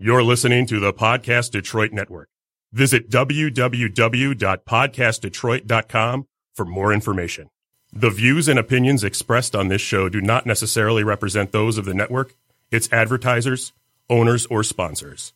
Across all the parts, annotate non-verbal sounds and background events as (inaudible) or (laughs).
You're listening to the Podcast Detroit Network. Visit www.podcastdetroit.com for more information. The views and opinions expressed on this show do not necessarily represent those of the network, its advertisers, owners, or sponsors.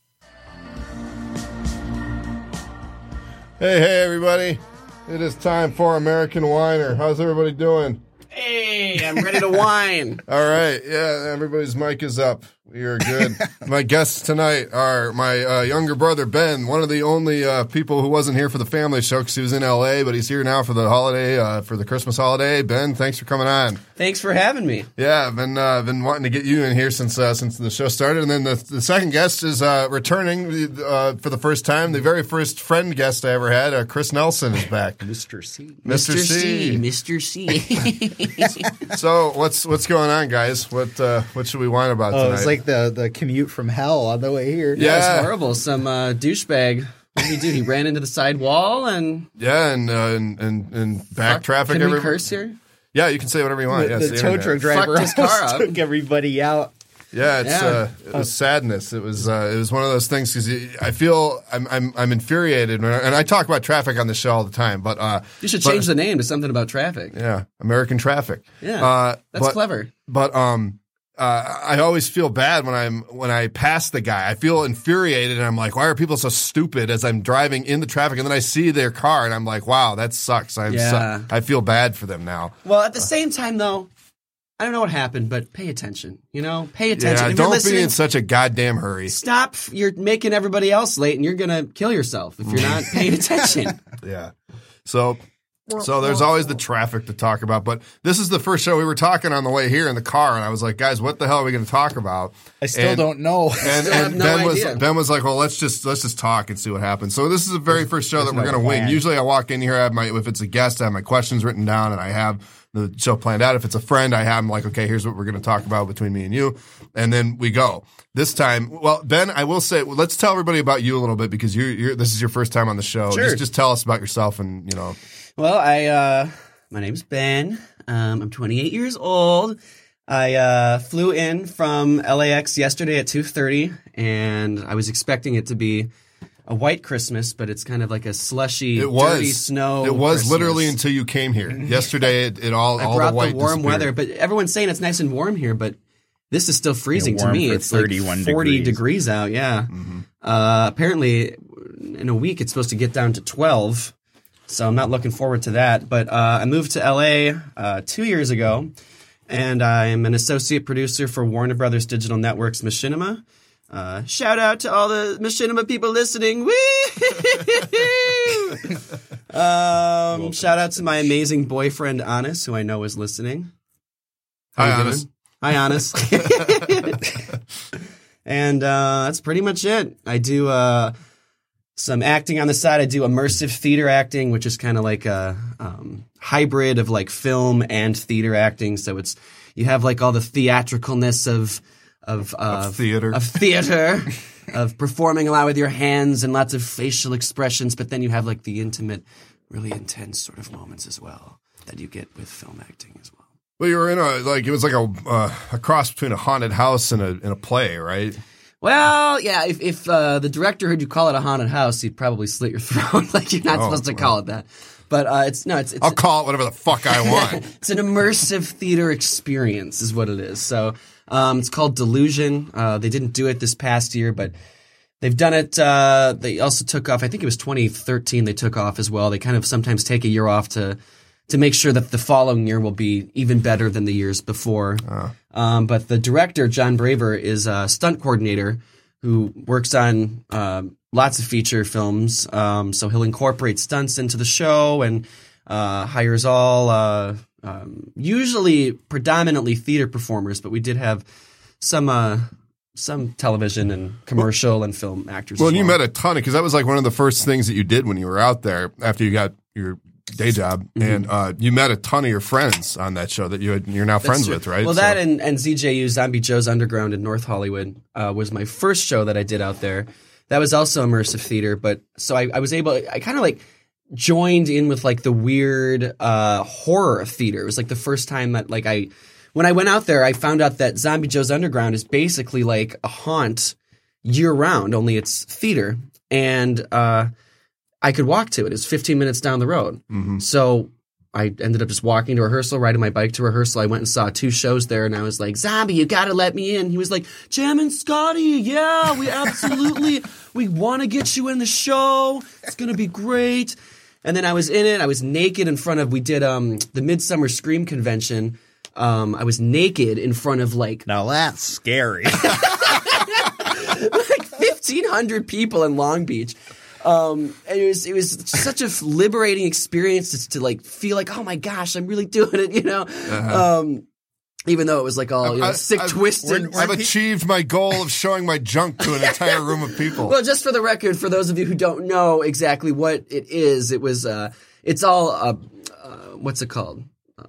Hey, hey, everybody. It is time for American Whiner. How's everybody doing? Hey, I'm ready to whine. (laughs) All right. Yeah, everybody's mic is up. You're good. my guests tonight are my uh, younger brother, Ben, one of the only uh, people who wasn't here for the family show because he was in LA, but he's here now for the holiday, uh, for the Christmas holiday. Ben, thanks for coming on. Thanks for having me. Yeah, I've been, uh, been wanting to get you in here since uh, since the show started. And then the, the second guest is uh, returning uh, for the first time. The very first friend guest I ever had, uh, Chris Nelson, is back. (laughs) Mr. C. Mr. C. Mr. C. (laughs) So what's what's going on, guys? What uh, what should we whine about Oh, tonight? It's like the the commute from hell on the way here. Yeah. That was horrible. Some uh, douchebag. What did he do? He ran into the side wall and yeah, and uh, and and, and back traffic. Can we curse here? Yeah, you can say whatever you want. The, yes, the the tow truck driver Fucked his car almost up. took everybody out. Yeah, it's Yeah. Uh, it was sadness. It was uh, it was one of those things because I feel I'm I'm I'm infuriated, when I- and I talk about traffic on the show all the time. But uh, You should but- change the name to something about traffic. yeah, American traffic. Yeah, uh, that's but- clever. But um, uh, I always feel bad when I'm when I pass the guy. I feel infuriated, and I'm like, why are people so stupid? As I'm driving in the traffic, and then I see their car, and I'm like, wow, that sucks. I'm Yeah. so, I feel bad for them now. Well, at the same time, though, I don't know what happened, but pay attention. You know, pay attention. Yeah, don't be in such a goddamn hurry. stop. You're making everybody else late, and you're gonna kill yourself if you're not paying (laughs) attention. Yeah. So so there's always the traffic to talk about, but this is the first show we were talking on the way here in the car, and I was like, guys, what the hell are we going to talk about? I still And- don't know. And, (laughs) and no Ben was. Ben was like, well, let's just let's just talk and see what happens. So this is the very first show that we're no going to wing. Usually, I walk in here, I have my if it's a guest, I have my questions written down, and I have the show planned out. If it's a friend, I have them like, okay, here's what we're going to talk about between me and you, and then we go. This time, well, Ben, I will say, well, let's tell everybody about you a little bit because you're, you're this is your first time on the show. Sure. Just, just tell us about yourself and you know. Well, I uh my name's Ben. Um I'm 28 years old. I uh flew in from LAX yesterday at 2:30 and I was expecting it to be a white Christmas, but it's kind of like a slushy, It was dirty snow. It was Christmas. literally until you came here. (laughs) Yesterday, it, it all I all brought the white warm weather, but everyone's saying it's nice and warm here, but this is still freezing Yeah, to me. It's like 40 degrees, degrees. out, yeah. Mm-hmm. Uh, apparently, in a week, it's supposed to get down to 12. So I'm not looking forward to that. But uh, I moved to LA uh, two years ago, and I'm an associate producer for Warner Brothers Digital Networks Machinima. Uh, shout out to all the Machinima people listening. (laughs) Um, shout out to my amazing boyfriend, Anis, who I know is listening. How Hi, Anis. Hi, Anis. and uh, that's pretty much it. I do uh, some acting on the side. I do immersive theater acting, which is kind of like a um, hybrid of like film and theater acting. So it's you have like all the theatricalness of of, uh, Of theater. of theater. (laughs) Of performing a lot with your hands and lots of facial expressions, but then you have like the intimate, really intense sort of moments as well that you get with film acting as well. Well, you were in a like it was like a uh, a cross between a haunted house and a and a play, right? Well, yeah. If if uh, the director heard you call it a haunted house, he'd probably slit your (laughs) throat. like you're not Oh, supposed to call it that. But uh, it's no, it's it's, I'll call it whatever the fuck I (laughs) want. it's an immersive theater experience, is what it is. So um, it's called Delusion. Uh, they didn't do it this past year, but they've done it. Uh, they also took off. I think it was 2013. They took off as well. They kind of sometimes take a year off to to make sure that the following year will be even better than the years before. Um, but the director, Jon Braver, is a stunt coordinator who works on um, lots of feature films. Um, so he'll incorporate stunts into the show and uh, hires all, uh, um, usually predominantly theater performers, but we did have some. Uh, some television and commercial and film actors. well, and you met a ton because that was like one of the first things that you did when you were out there after you got your day job, Mm-hmm. and uh, you met a ton of your friends on that show that you had, you're now friends true. with, right? Well, So- that and, and ZJU Zombie Joe's Underground in North Hollywood uh, was my first show that I did out there. That was also immersive theater, but so I, I was able. I kind of like joined in with like the weird uh, horror theater. It was like the first time that like I when I went out there, I found out that Zombie Joe's Underground is basically like a haunt year round. Only it's theater, and uh, I could walk to it. It's 15 minutes down the road. Mm-hmm. So I ended up just walking to rehearsal, riding my bike to rehearsal. I went and saw two shows there, and I was like, "Zombie, you got to let me in." He was like, "Jam and Scotty, yeah, we absolutely (laughs) we want to get you in the show. It's gonna be great." And then I was in it. I was naked in front of. We did um the Midsummer Scream convention. Um, I was naked in front of like Now that's scary. (laughs) (laughs) like fifteen hundred people in Long Beach. Um, and it was it was such a liberating experience to, to like feel like oh my gosh I'm really doing it you know. Um, even though it was like all you know, I- sick, I've- twisted. I've achieved my goal of showing my junk to an entire room of people. Well, just for the record, for those of you who don't know exactly what it is, it was uh, it's all uh, uh, what's it called? Uh,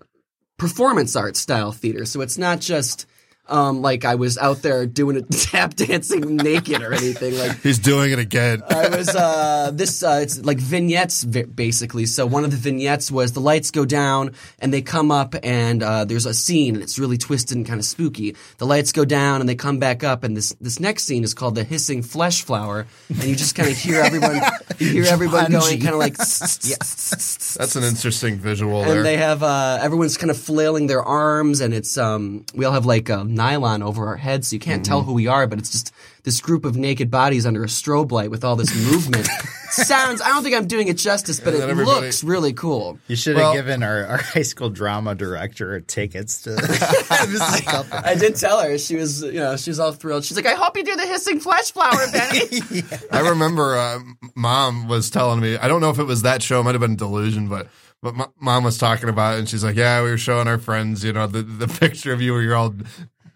performance art style theater. So it's not just um, like I was out there doing a (laughs) tap dancing naked or anything. Like He's doing it again. I was uh, this uh, it's like vignettes vi- basically. So one of the vignettes was the lights go down and they come up and uh, there's a scene and it's really twisted and kind of spooky. The lights go down and they come back up and this this next scene is called the hissing flesh flower and you just kind of hear everyone you hear (laughs) everyone going kind of like (laughs) That's an interesting visual there. and they have uh, everyone's kind of flailing their arms, and it's um, we all have like uh, nylon over our heads, so you can't Mm-hmm. tell who we are. But it's just this group of naked bodies under a strobe light with all this movement. (laughs) Sounds. I don't think I'm doing it justice, but it looks really cool. You should have Well- given our, our high school drama director tickets to. (laughs) (laughs) I did tell her she was, you know, she was all thrilled. She's like, "I hope you do the hissing flesh flower, Benny." I remember uh, mom was telling me, I don't know if it was that show, it might have been Delusion, but but mom was talking about it and she's like, yeah, we were showing our friends, you know, the, the picture of you where you're all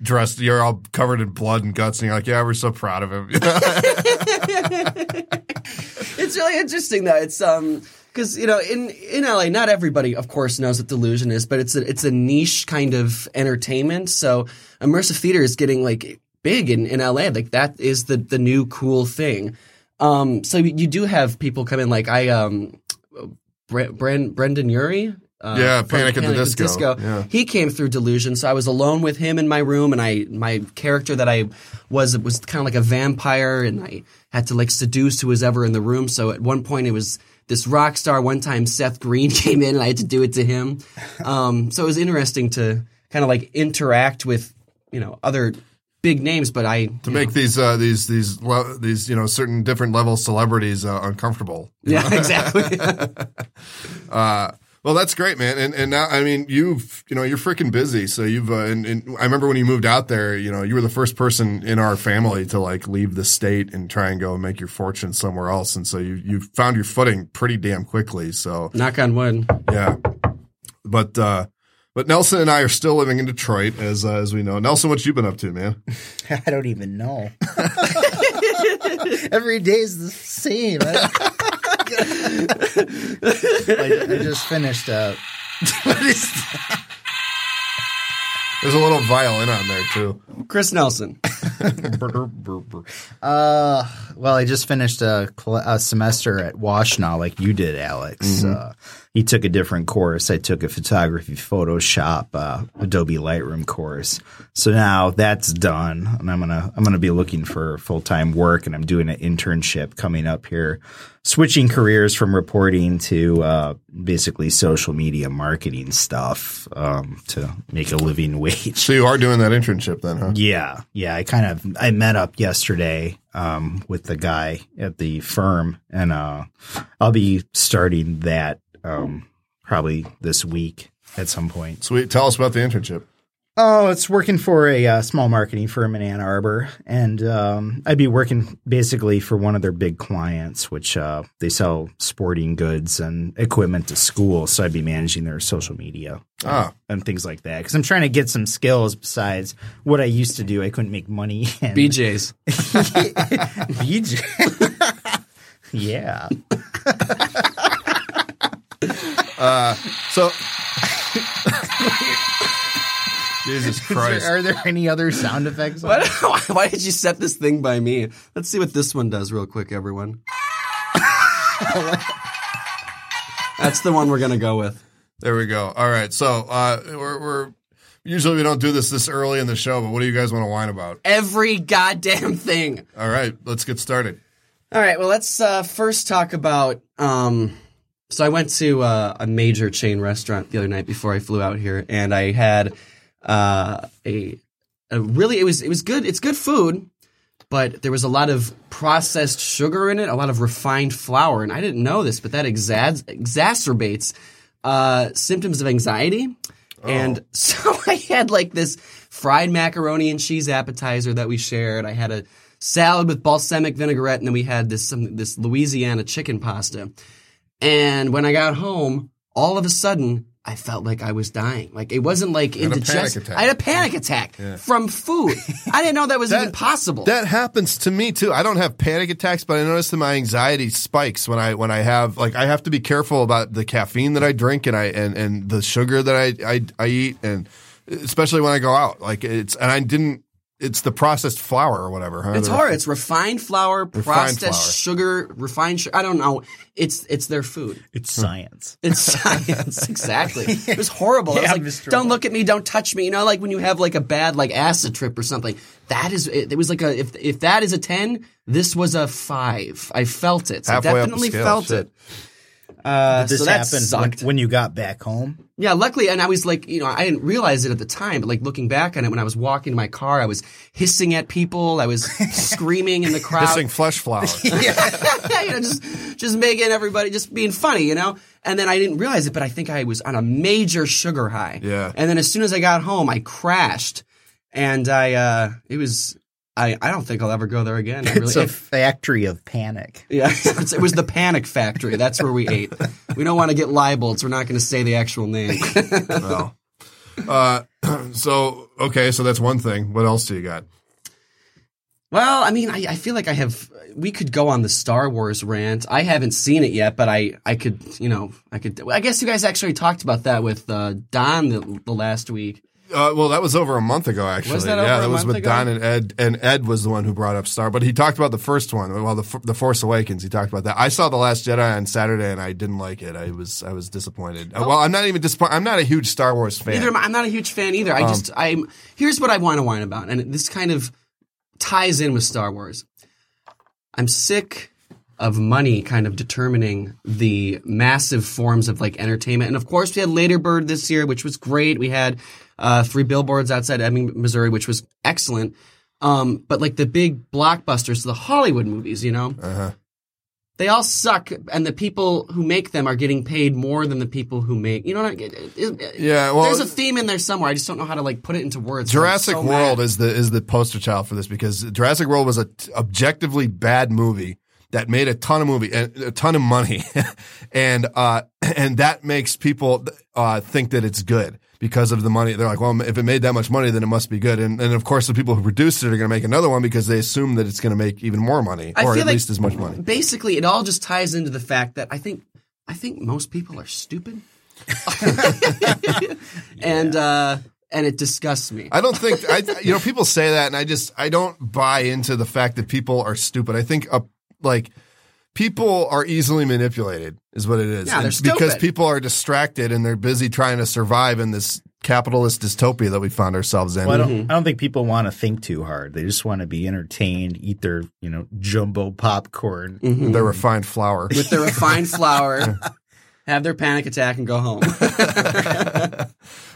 dressed, you're all covered in blood and guts. And you're like, yeah, we're so proud of him. (laughs) it's really interesting though. It's um because you know in in LA, not everybody, of course, knows what delusion is, but it's a it's a niche kind of entertainment. So immersive theater is getting like big in in LA. Like that is the the new cool thing. Um, so you do have people come in like I um, Bre- Bren, Brendan Urie. Uh, Yeah, from Panic at the Disco. Yeah. He came through delusion, so I was alone with him in my room, and I my character that I was it was kind of like a vampire, and I had to like seduce who was ever in the room. So at one point, it was this rock star. One time, Seth Green (laughs) came in, and I had to do it to him. Um, so it was interesting to kind of like interact with you know other big names, but I to make these uh, these these le- these you know certain different level celebrities uh, uncomfortable. yeah (laughs) exactly. (laughs) Uh, well, that's great, man. And and now, I mean, you've you know you're freaking busy. So you've uh, and, and I remember when you moved out there, you know, you were the first person in our family to like leave the state and try and go and make your fortune somewhere else. And so you you found your footing pretty damn quickly. So Knock on wood. yeah, but uh, but Nelson and I are still living in Detroit, as uh, as we know. Nelson, what you been up to, man? (laughs) I don't even know. (laughs) Every day is the same. I, I, I just finished uh (laughs) what is There's a little violin on there too. Chris Nelson. (laughs) Uh, well, I just finished a, cl- a semester at Washtenaw, like you did, Alex. Uh, he took a different course. I took a photography, Photoshop, uh, Adobe Lightroom course. So now that's done, and I'm gonna I'm gonna be looking for full time work, and I'm doing an internship coming up here, switching careers from reporting to uh, basically social media marketing stuff um, to make a living (laughs) wage. So you are doing that internship then, huh? Yeah, yeah. I kind of I met up yesterday um, with the guy at the firm, and uh, I'll be starting that um, probably this week at some point. Sweet. Tell us about the internship. Oh, it's working for a uh, small marketing firm in Ann Arbor, and um, I'd be working basically for one of their big clients, which uh, they sell sporting goods and equipment to schools. So I'd be managing their social media Ah. and things like that because I'm trying to get some skills besides what I used to do. I couldn't make money. (laughs) And BJ's. (laughs) BJ. (laughs) yeah. So. Jesus (laughs) Is there- Christ. are there any other sound effects? on What? (laughs) Why- Why did you set this thing by me? Let's see what this one does real quick, everyone. (laughs) That's the one we're gonna go with. There we go. All right. So uh, we're, we're Usually we don't do this this early in the show, but what do you guys want to whine about? Every goddamn thing. All right, let's get started. All right. Well, let's uh, first talk about. Um, so I went to uh, a major chain restaurant the other night before I flew out here, and I had uh, a, a really it was it was good. It's good food, but there was a lot of processed sugar in it, a lot of refined flour, and I didn't know this, but that exas- exacerbates uh, symptoms of anxiety. And (laughs) so I had like this fried macaroni and cheese appetizer that we shared. I had a salad with balsamic vinaigrette, and then we had this some, this Louisiana chicken pasta. And when I got home, all of a sudden, I felt like I was dying. Like it wasn't like indigestion. I had a panic attack from food. (laughs) I didn't know that was even possible. That happens to me too. I don't have panic attacks, but I notice that my anxiety spikes when I when I have like I have to be careful about the caffeine that I drink and I and and the sugar that I I, I eat and especially when I go out. Like it's and I didn't. It's the processed flour or whatever. Huh? It's hard. It's refined flour, processed flour. sugar, refined sugar. I don't know. It's it's their food. It's hmm. science. (laughs) It's science. exactly. (laughs) It was horrible. I Yeah, was Mr. like, don't look at me, don't touch me. You know, like when you have like a bad like acid trip or something. That is it, it was like a if if that is a 10, this was a 5. I felt it. I Halfway up the definitely scale, felt shit. it. Uh, This so that happened when, sucked. when you got back home. Yeah, luckily, and I was like, you know, I didn't realize it at the time, but like looking back on it, when I was walking to my car, I was hissing at people, I was (laughs) screaming in the crowd, hissing flesh flour. (laughs) yeah, (laughs) you know, just just making everybody just being funny, you know. And then I didn't realize it, but I think I was on a major sugar high. Yeah. And then as soon as I got home, I crashed, and I uh it was I I don't think I'll ever go there again. Really, It's a factory of panic. yeah, (laughs) it's, it was the Panic Factory. That's where we ate. We don't want to get libeled, so we're not going to say the actual name. (laughs) well, uh, (clears throat) so okay, so that's one thing. What else do you got? Well, I mean, I, I feel like I have. We could go on the Star Wars rant. I haven't seen it yet, but I, I could, you know, I could. I guess you guys actually talked about that with uh, Don the, the last week. Uh, well, that was over a month ago, actually. that yeah, that was with ago? Don and Ed, and Ed was the one who brought up Star. But he talked about the first one, well, the the Force Awakens. He talked about that. I saw the Last Jedi on Saturday, and I didn't like it. I was I was disappointed. Uh, Well, I'm not even disappointed. I'm not a huge Star Wars fan. Either am I- I'm not a huge fan either. I Um, just I'm. Here's what I want to whine about, and this kind of ties in with Star Wars. I'm sick of money kind of determining the massive forms of like entertainment. And of course, we had Lady Bird this year, which was great. We had uh, three billboards outside Ebbing, Missouri, which was excellent. Um, but like the big blockbusters, the Hollywood movies, you know, Uh-huh. they all suck, and the people who make them are getting paid more than the people who make. You know, what I- Yeah, well- there's a theme in there somewhere. I just don't know how to like put it into words. Jurassic so World mad. is the is the poster child for this because Jurassic World was a t- objectively bad movie that made a ton of movie a ton of money, (laughs) and uh and that makes people uh think that it's good because of the money. They're like, well, if it made that much money, then it must be good. And and of course, the people who produced it are going to make another one because they assume that it's going to make even more money I or at like least as much money. Basically, it all just ties into the fact that I think I think most people are stupid, (laughs) (laughs) and uh, and it disgusts me. I don't think I you know people say that and I just I don't buy into the fact that people are stupid. I think uh, like people are easily manipulated is what it is. Yeah, they're And because people are distracted and they're busy trying to survive in this capitalist dystopia that we found ourselves in. Well, I Mm-hmm. don't. I don't think people want to think too hard. They just want to be entertained, eat their you know jumbo popcorn. Mm-hmm. Their refined flour. With their refined flour, (laughs) have their panic attack and go home. (laughs)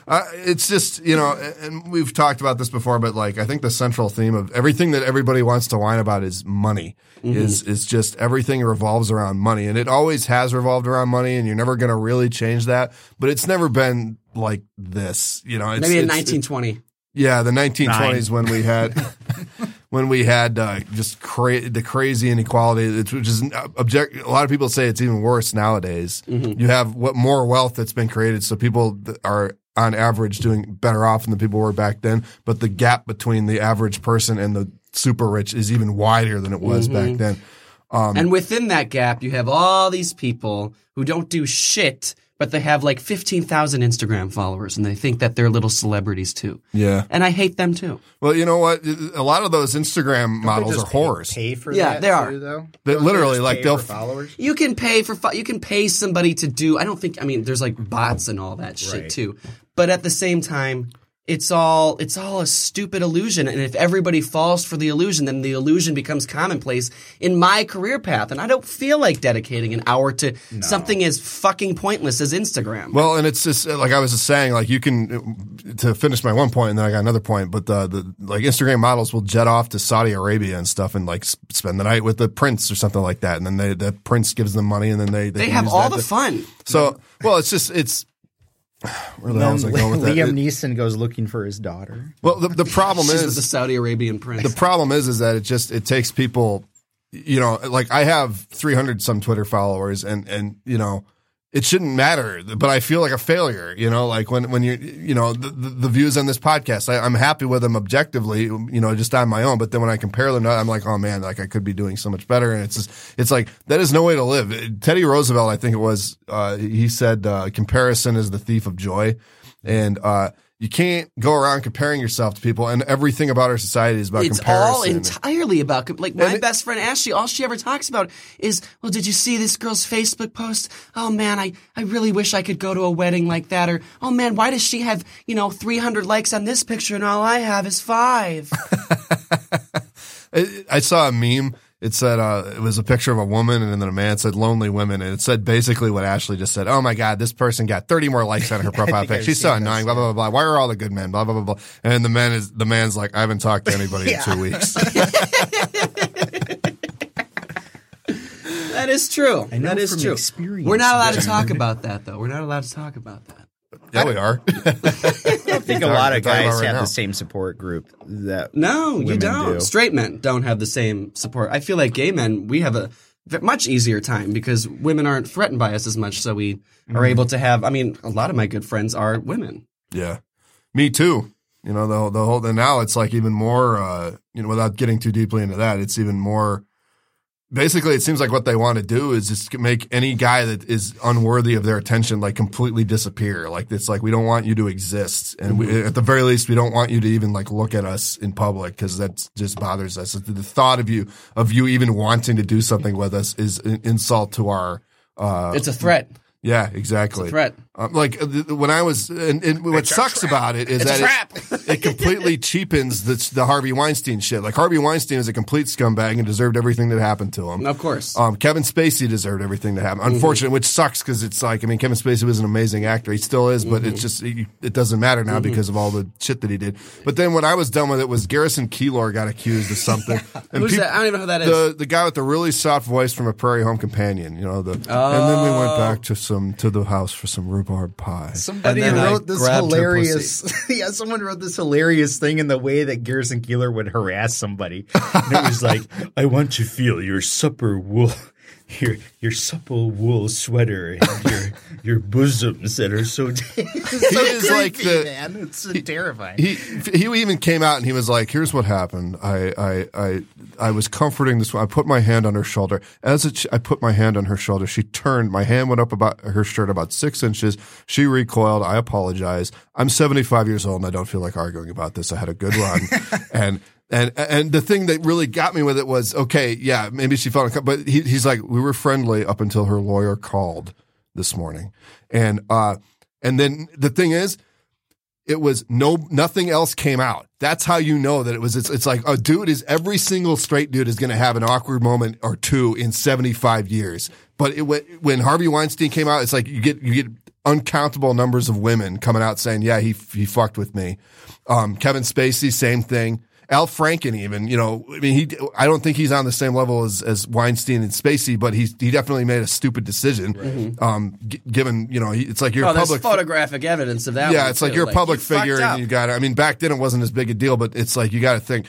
Uh, it's just you know, and we've talked about this before, but like I think the central theme of everything that everybody wants to whine about is money. Mm-hmm. Is is just everything revolves around money, and it always has revolved around money, and you're never going to really change that. But it's never been like this, you know. It's, Maybe in it's- 1920. yeah, the 1920s when we had (laughs) when we had uh, just cra- the crazy inequality, which is uh, object. A lot of people say it's even worse nowadays. You have what more wealth that's been created, so people are on average doing better off than the people were back then. But the gap between the average person and the super rich is even wider than it was back then. Um, and within that gap, you have all these people who don't do shit, but they have like 15,000 Instagram followers and they think that they're little celebrities too. Yeah. And I hate them too. Well, you know what? A lot of those Instagram models are Just pay- whores. Pay for Yeah, that they are. too, though. They literally, just like, pay they'll followers. You can pay for fo- you can pay somebody to do. I don't think. I mean, there's like bots and all that shit Right. too. But at the same time, it's all it's all a stupid illusion. And if everybody falls for the illusion then the illusion becomes commonplace in my career path. And i don't feel like dedicating an hour to something as fucking pointless as instagram. Well, and it's just like I was just saying, like you can to finish my one point, and then I got another point. But the the like Instagram models will jet off to Saudi Arabia and stuff, and like spend the night with the prince or something like that, and then they, the prince gives them money, and then they they can have all the to- fun. So, well, it's just it's (sighs) where the hell was I going with that? Liam Neeson goes looking for his daughter. well, the the problem She's is with the saudi arabian prince the problem is is that it just it takes people you know like i have 300 some twitter followers and and you know it shouldn't matter but i feel like a failure you know like when when you you know the, the, views on this podcast I, i'm happy with them objectively you know just on my own but then when i compare them i'm like oh man like i could be doing so much better and it's just it's like that is no way to live. Teddy roosevelt i think it was uh he said uh comparison is the thief of joy and uh you can't go around comparing yourself to people, and everything about our society is about comparison. it's comparison. all entirely about like my it- best friend Ashley. All she ever talks about is, well, did you see this girl's Facebook post? Oh man, I I really wish I could go to a wedding like that. Or oh man, why does she have you know 300 likes on this picture and all I have is five? (laughs) I saw a meme. It said uh, it was a picture of a woman, and then a man said "lonely women," and it said basically what Ashley just said. Oh my God, this person got thirty more likes on her (laughs) profile think pic. I've She's so annoying. Blah blah blah blah. Why are all the good men? Blah blah blah blah. And the man is the man's like, I haven't talked to anybody in two weeks. (laughs) that is true. I know that is from true. experience We're not allowed to talk (laughs) about that though. We're not allowed to talk about that. Yeah, we are. (laughs) I think a lot of We're talking about guys right have now. the same support group that No, you don't. do. Straight men don't have the same support. I feel like gay men, we have a much easier time because women aren't threatened by us as much. So we Mm-hmm. are able to have, I mean, a lot of my good friends are women. Yeah, me too. You know the whole- the whole. And now it's like even more. Uh, you know, without getting too deeply into that, it's even more. Basically, it seems like what they want to do is just make any guy that is unworthy of their attention like completely disappear. Like it's like we don't want you to exist, and we, at the very least, we don't want you to even like look at us in public because that just bothers us. The the thought of you of you even wanting to do something with us is an insult to our. Uh, It's a threat. yeah, exactly. threat. Um, like uh, when I was, and, and what sucks about it is It's that it, it completely (laughs) cheapens the, the Harvey Weinstein shit. Like Harvey Weinstein is a complete scumbag and deserved everything that happened to him. Of course. Um, Kevin Spacey deserved everything that happened. Unfortunately, which sucks because it's like, I mean, Kevin Spacey was an amazing actor. He still is, but it's just, it, it doesn't matter now because of all the shit that he did. But then when I was done with it was Garrison Keillor got accused of something. (laughs) And Who's peop- that? I don't even know who that is. The, the guy with the really soft voice from a Prairie Home Companion, you know, the, and then we Oh. went back to some, to the house for some rhubarb pie. Somebody And then I wrote this hilarious. (laughs) yeah, someone wrote this hilarious thing in the way that Garrison Keillor would harass somebody. And it was like, (laughs) "I want to feel your supper wool, (laughs) your your supple wool sweater, and your your bosoms that are so." (laughs) he is like the- man. It's so terrifying. he he even came out and he was like, "Here's what happened. I I I I was comforting this. one. I put my hand on her shoulder. As it, I put my hand on her shoulder, she turned. My hand went up about her shirt about six inches. She recoiled. I apologize. I'm 75 years old and I don't feel like arguing about this. I had a good run, (laughs) and." And and the thing that really got me with it was okay, yeah, maybe she felt but he, he's like, we were friendly up until her lawyer called this morning, and uh, and then the thing is, it was no nothing else came out. That's how you know that it was. It's, it's like a dude is every single straight dude is going to have an awkward moment or two in seventy five years. But it, when- when Harvey Weinstein came out, it's like you get you get uncountable numbers of women coming out saying, "Yeah, he he fucked with me." Um, Kevin Spacey, same thing. Al Franken, even you know, I mean, he. I don't think he's on the same level as, as Weinstein and Spacey, but he's he definitely made a stupid decision. Um, g- given you know, he, it's like you're oh, public photographic evidence of that. yeah, it's like too. you're a public you figure and you got to I mean, back then it wasn't as big a deal, but it's like you got to think,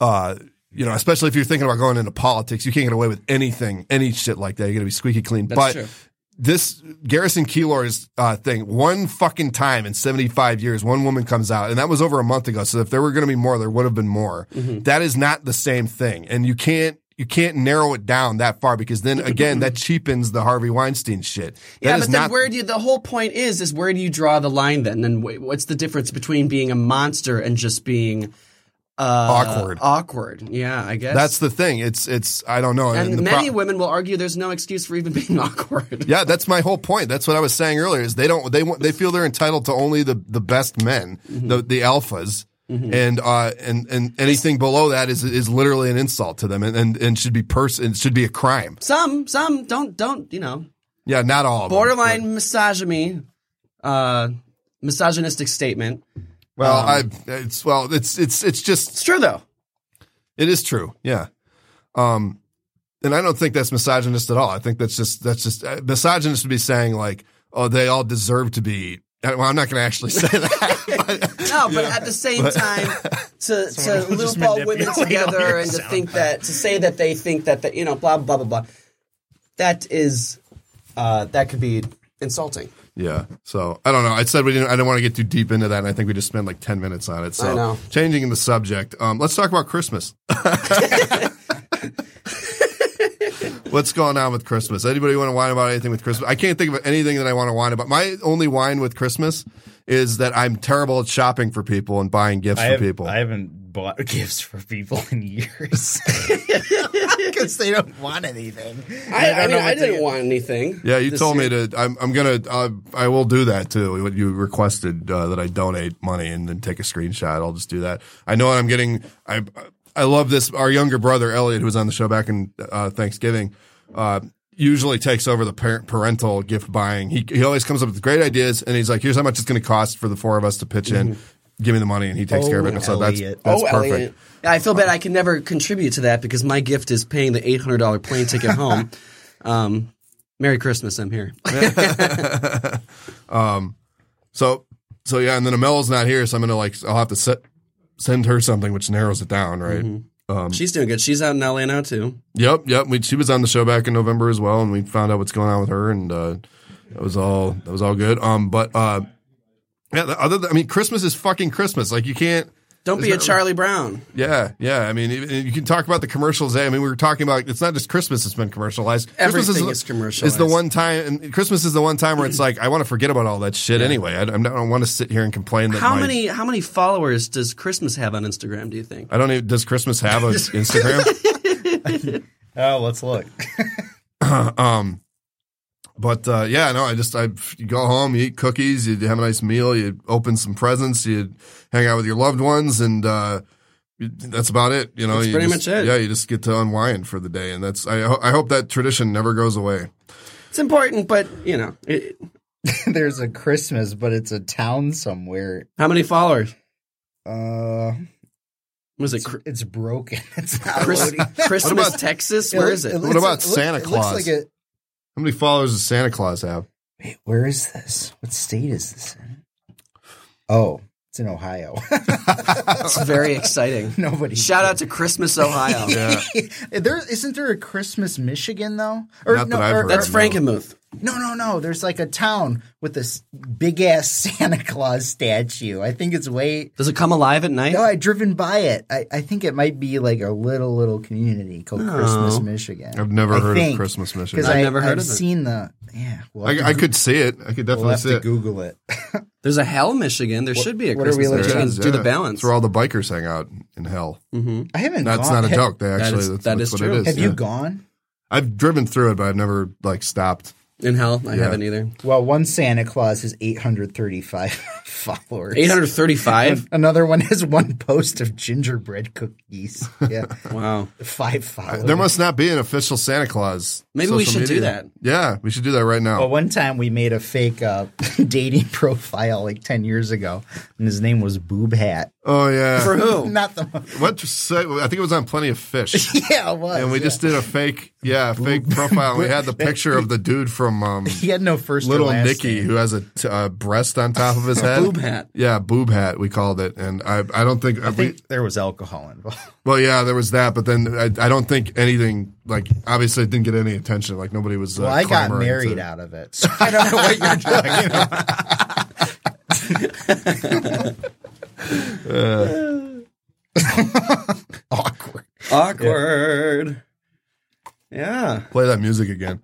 uh, you know, especially if you're thinking about going into politics, you can't get away with anything, any shit like that. You're going to be squeaky clean. That's but true. This Garrison Keillor's uh, thing, one fucking time in 75 years, one woman comes out, and that was over a month ago. So if there were going to be more, there would have been more. Mm-hmm. That is not the same thing, and you can't. You can't narrow it down that far because then (laughs) again that cheapens the Harvey Weinstein shit. That Yeah, is but then not- where do you, the whole point is is where do you draw the line then? And what's the difference between being a monster and just being uh, Awkward. Awkward. Yeah, I guess That's the thing. It's it's I don't know. And the many pro- women will argue there's no excuse for even (laughs) being awkward. Yeah, that's my whole point. That's what I was saying earlier. Is they don't they want they feel they're entitled to only the the best men, Mm-hmm. the the alphas, and uh and and anything below that is is literally an insult to them, and and, and should be pers- and should be a crime. Some, some don't, don't, you know, Yeah, not all of them, borderline misogyny, uh, misogynistic statement. But- well, I it's well it's it's it's just It's true though. It is true. Yeah. Um, and I don't think that's misogynist at all. I think that's just that's just uh, misogynist would be saying like, oh, they all deserve to be. Well, I'm not going to actually say that. (laughs) but- (laughs) No, but at the same time, to (laughs) to will just loop all women together and to think that to say that they think that that you know blah blah blah blah, that is uh, that could be insulting. Yeah. So I don't know. I said we didn't. I don't want to get too deep into that. And I think we just spent like ten minutes on it. So I know. changing the subject. Um, let's talk about Christmas. (laughs) What's going on with Christmas? Anybody want to whine about anything with Christmas? I can't think of anything that I want to whine about. My only whine with Christmas is that I'm terrible at shopping for people and buying gifts I, for have, people. I haven't bought (laughs) gifts for people in years (laughs) because they don't want anything. I, I, don't mean, know I didn't get. want anything. Yeah, you told year. me to. I'm, I'm gonna. Uh, I will do that too. What you requested uh, that I donate money and then take a screenshot. I'll just do that. I know I'm getting. I I love this. Our younger brother Elliot, who was on the show back in uh, Thanksgiving, uh, usually takes over the parent, parental gift buying. He he always comes up with great ideas, and he's like, "Here's how much it's going to cost for the four of us to pitch in. Give me the money," and he takes Oh, care of it. And so that's Elliot. that's oh, perfect. Elliot. I feel bad. I can never contribute to that because my gift is paying the eight hundred dollar plane ticket (laughs) home. Um, Merry Christmas! I'm here. (laughs) So so yeah, and then Amel's not here, so I'm gonna like I'll have to set, send her something, which narrows it down, right? Mm-hmm. She's doing good. She's out in LA now too. Yep, yep. We, she was on the show back in November as well, and we found out what's going on with her, and uh, that was all that was all good. Um, but uh, yeah, the other than, I mean, Christmas is fucking Christmas. Like you can't. Don't be a Charlie Brown. Yeah, yeah. I mean, you can talk about the commercials. I mean, we were talking about it's not just Christmas that's been commercialized. Christmas Everything the- is commercialized. Is the one time, and Christmas is the one time where it's like I want to forget about all that shit anyway. I, I'm not- I don't want to sit here and complain that How my- many how many followers does Christmas have on Instagram? Do you think? I don't even. Does Christmas have a (laughs) Instagram? (laughs) Oh, let's look. (laughs) um, but uh, yeah, no, I just I you go home, you eat cookies, you have a nice meal, you open some presents, you hang out with your loved ones, and uh, that's about it. You know, That's you pretty just- much it. Yeah, you just get to unwind for the day, and that's I ho- I hope that tradition never goes away. It's important, but you know, it, (laughs) There's a Christmas, but it's a town somewhere. how many followers? Uh, Was it Cr- it's broken. (laughs) It's not Chris- Christmas, about- Texas? Where is it? looks- What about it Santa it Claus? Looks like a, How many followers does Santa Claus have? wait, where is this? What state is this in? Oh, it's in Ohio. (laughs) (laughs) It's very exciting. Nobody. Shout out to Christmas, Ohio. Yeah, (laughs) there isn't there a Christmas Michigan though? Or Not that I've heard That's of. Frankenmuth. No, no, no. There's like a town with this big ass (laughs) Santa Claus statue. I think it's way. Does it come alive at night? No, I driven by it. I, I think it might be like a little little community called Christmas Michigan. I've never I heard think, of Christmas Michigan. because I've I never heard I've of it. seen the yeah. We'll have I, I could see it. I could we'll definitely have see to it. Google it. (laughs) There's a Hell, Michigan. There should be a what are we Christmas looking Michigan. Do the balance. That's where all the bikers hang out in hell. Mm-hmm. I haven't. That's gone. not a joke. They actually is- that's, that that's is what true. it is. Have you gone? I've driven through it, but I've never like stopped. In Hell? I Yeah. haven't either. Well, one Santa Claus has 835 (laughs) followers. 835? Another one has one post of gingerbread cookies. (laughs) Yeah, wow. five followers. There must not be an official Santa Claus. Maybe we social should do that. Yeah, we should do that right now. Well, one time we made a fake uh, (laughs) dating profile like 10 years ago, and his name was Boob Hat. Oh yeah. For who? (laughs) Not the what? Say, I think it was on Plenty of Fish. (laughs) Yeah, it was. And we yeah. just did a fake, yeah, fake (laughs) profile. And we had the picture of the dude from um, He had no first Little last Nicky name. who has a t- uh, breast on top of his head. Boob hat. Yeah, boob hat. We called it, and I I don't think, I we, think there was alcohol involved. well, yeah, there was that, but then I, I don't think anything like obviously it didn't get any attention. Like nobody was. Uh, Well, I got married to- out of it, so I don't know what you're doing. Uh, (laughs) Awkward. Awkward. Yeah. Play that music again.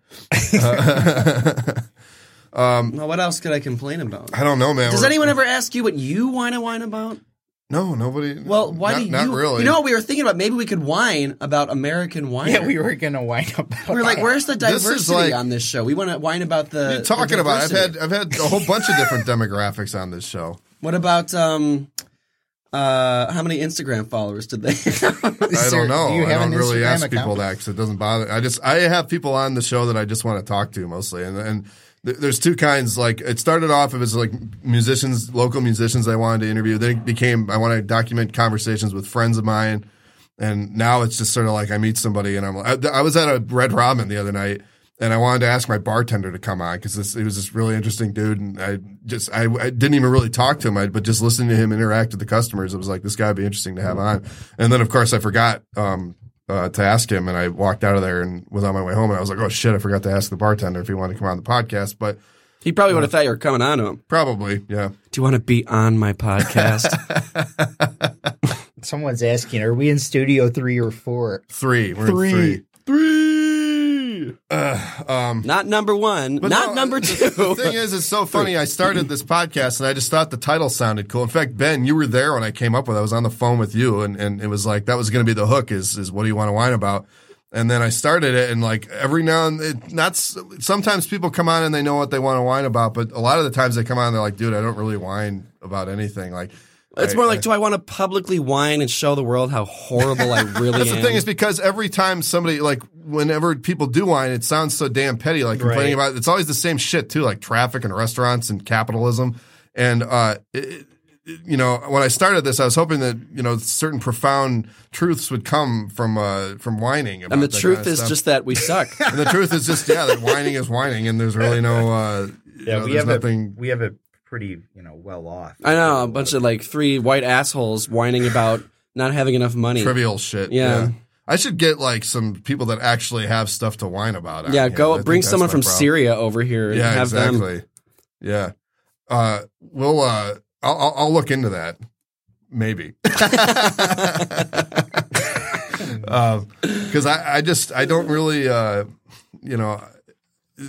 Uh, (laughs) um, well, what else could I complain about? I don't know, man. Does We're- anyone ever ask you what you want to whine about? No, nobody. Well, why not, do you? Not really. You know what we were thinking about? Maybe we could whine about American wine. Yeah, we were gonna wind up. We were like, "Where's the This is diversity like- on this show? We want to whine about the." What are you talking the about? I've diversity. had I've had a whole bunch of different demographics on this show. What about um, uh, how many Instagram followers did they? have? (laughs) I don't know. Do you I have don't an really Instagram ask account? people that because it doesn't bother. I just I have people on the show that I just want to talk to mostly, and and th- there's two kinds. Like it started off it was like musicians, local musicians I wanted to interview. Then it became I want to document conversations with friends of mine, and now it's just sort of like I meet somebody and I'm like I, I was at a Red Robin the other night. And I wanted to ask my bartender to come on because it was this really interesting dude, and I just I, I didn't even really talk to him, I, but just listening to him interact with the customers, it was like this guy would be interesting to have on. And then of course I forgot um, uh, to ask him, and I walked out of there and was on my way home, and I was like, oh shit, I forgot to ask the bartender if he wanted to come on the podcast, but he probably would have thought you were coming on to him. probably yeah. Do you want to be on my podcast? (laughs) Someone's asking, are we in studio three or four? Three, we're Three. in three, Uh, um, not number one, not no, number two. The (laughs) thing is, it's so funny. I started this podcast and I just thought the title sounded cool. In fact, Ben, you were there when I came up with it. I was on the phone with you and, and it was like, that was going to be the hook is, is what do you want to whine about? And then I started it and like every now and it, not, sometimes people come on and they know what they want to whine about, but a lot of the times they come on and they're like, dude, I don't really whine about anything. Like, It's I- more like, do I want to publicly whine and show the world how horrible I (laughs) really That's am? the thing is because every time somebody like whenever people do whine, it sounds so damn petty. Like complaining Right. about it's always the same shit too, like traffic and restaurants and capitalism. And uh, it, it- you know, when I started this, I was hoping that you know certain profound truths would come from uh, from whining. About and the truth kind of is stuff. just that we suck. (laughs) and the truth is just yeah, that whining is whining, and there's really no uh, you Yeah, know, we there's have nothing. it. We have it pretty, you know, well off. I know a bunch of like three white assholes whining about (laughs) not having enough money. Trivial shit. Yeah. I should get like some people that actually have stuff to whine about. on Yeah, here. I go think bring someone from problem. Syria over here and Yeah, have them. exactly. Yeah. Uh, we'll, uh, I'll, I'll, I'll look into that. Maybe. (laughs) (laughs) um, cause I, I just, I don't really, uh, you know,